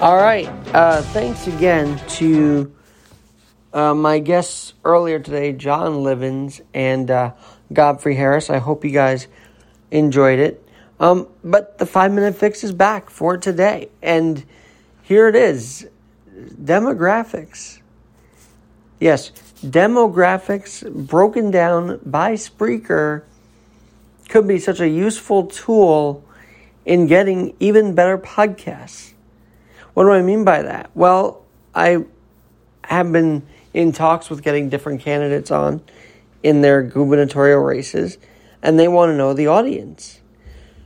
All right. Uh, thanks again to uh, my guests earlier today, John Livens and uh, Godfrey Harris. I hope you guys enjoyed it. Um, but the five minute fix is back for today. And here it is demographics. Yes, demographics broken down by Spreaker could be such a useful tool in getting even better podcasts. What do I mean by that? Well, I have been in talks with getting different candidates on in their gubernatorial races, and they want to know the audience.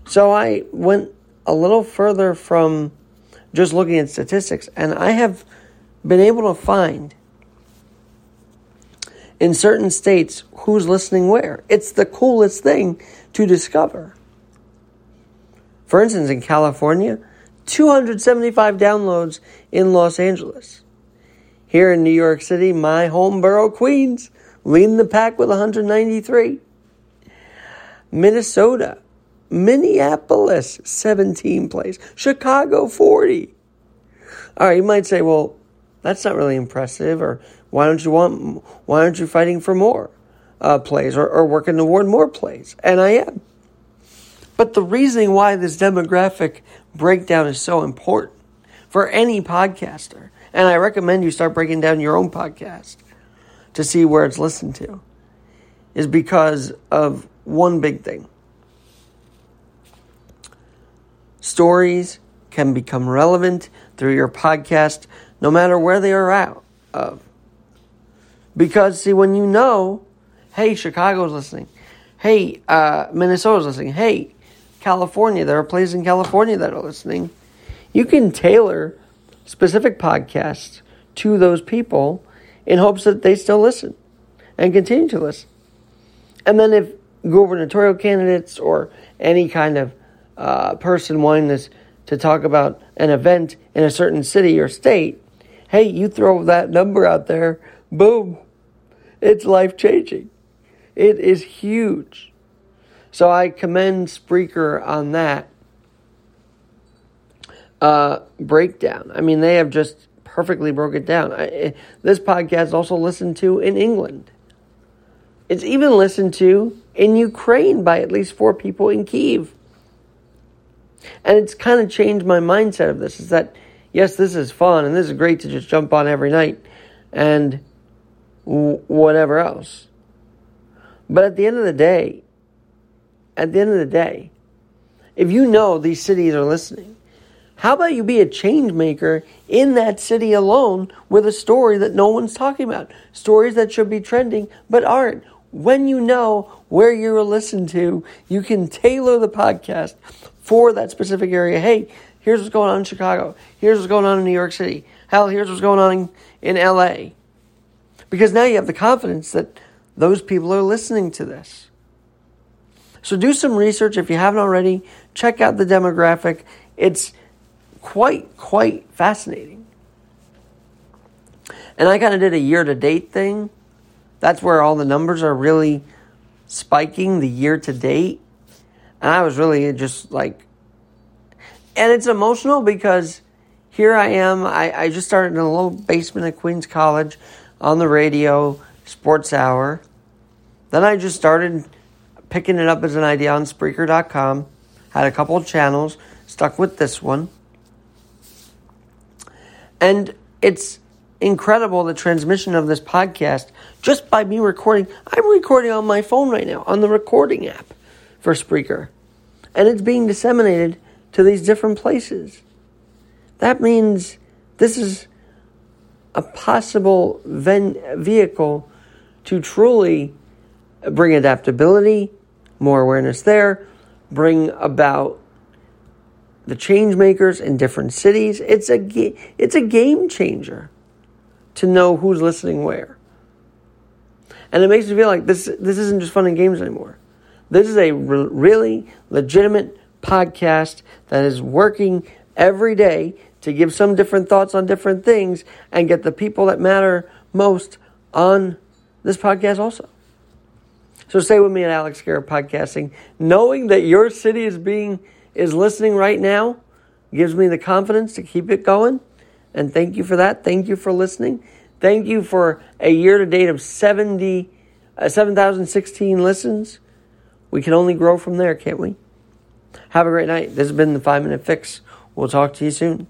So I went a little further from just looking at statistics, and I have been able to find in certain states who's listening where. It's the coolest thing to discover. For instance, in California, 275 downloads in Los Angeles. Here in New York City, my home borough, Queens, leading the pack with 193. Minnesota, Minneapolis, 17 place. Chicago, 40. All right, you might say, well, that's not really impressive, or why don't you want, why aren't you fighting for more uh, plays or, or working toward more plays? And I am. But the reasoning why this demographic breakdown is so important for any podcaster, and I recommend you start breaking down your own podcast to see where it's listened to, is because of one big thing. Stories can become relevant through your podcast no matter where they are out of. Because, see, when you know, hey, Chicago's listening, hey, uh, Minnesota's listening, hey, California, there are places in California that are listening, you can tailor specific podcasts to those people in hopes that they still listen and continue to listen. And then if gubernatorial candidates or any kind of uh, person wanting this to talk about an event in a certain city or state, hey, you throw that number out there, boom, it's life changing. It is huge. So I commend Spreaker on that uh, breakdown. I mean, they have just perfectly broke it down. I, this podcast is also listened to in England. It's even listened to in Ukraine by at least four people in Kiev. And it's kind of changed my mindset of this is that, yes, this is fun and this is great to just jump on every night and w- whatever else. But at the end of the day, at the end of the day, if you know these cities are listening, how about you be a change maker in that city alone with a story that no one's talking about? Stories that should be trending but aren't. When you know where you're listened to, you can tailor the podcast for that specific area. Hey, here's what's going on in Chicago. Here's what's going on in New York City. Hell, here's what's going on in, in LA. Because now you have the confidence that those people are listening to this. So do some research if you haven't already. Check out the demographic. It's quite, quite fascinating. And I kind of did a year to date thing. That's where all the numbers are really spiking, the year to date. And I was really just like, and it's emotional because here I am. I, I just started in a little basement at Queens College on the radio, Sports Hour. Then I just started picking it up as an idea on Spreaker.com. Had a couple of channels, stuck with this one. And it's incredible the transmission of this podcast just by me recording. I'm recording on my phone right now on the recording app for Spreaker. And it's being disseminated to these different places. That means this is a possible ven- vehicle to truly bring adaptability, more awareness there, bring about the change makers in different cities. It's a it's a game changer to know who's listening where. And it makes me feel like this this isn't just fun and games anymore. This is a re- really legitimate podcast that is working every day to give some different thoughts on different things and get the people that matter most on this podcast also. So stay with me at Alex Garrett Podcasting, knowing that your city is being is listening right now gives me the confidence to keep it going. And thank you for that. Thank you for listening. Thank you for a year to date of 70, uh, 7,016 listens. We can only grow from there, can't we? Have a great night. This has been the Five Minute Fix. We'll talk to you soon.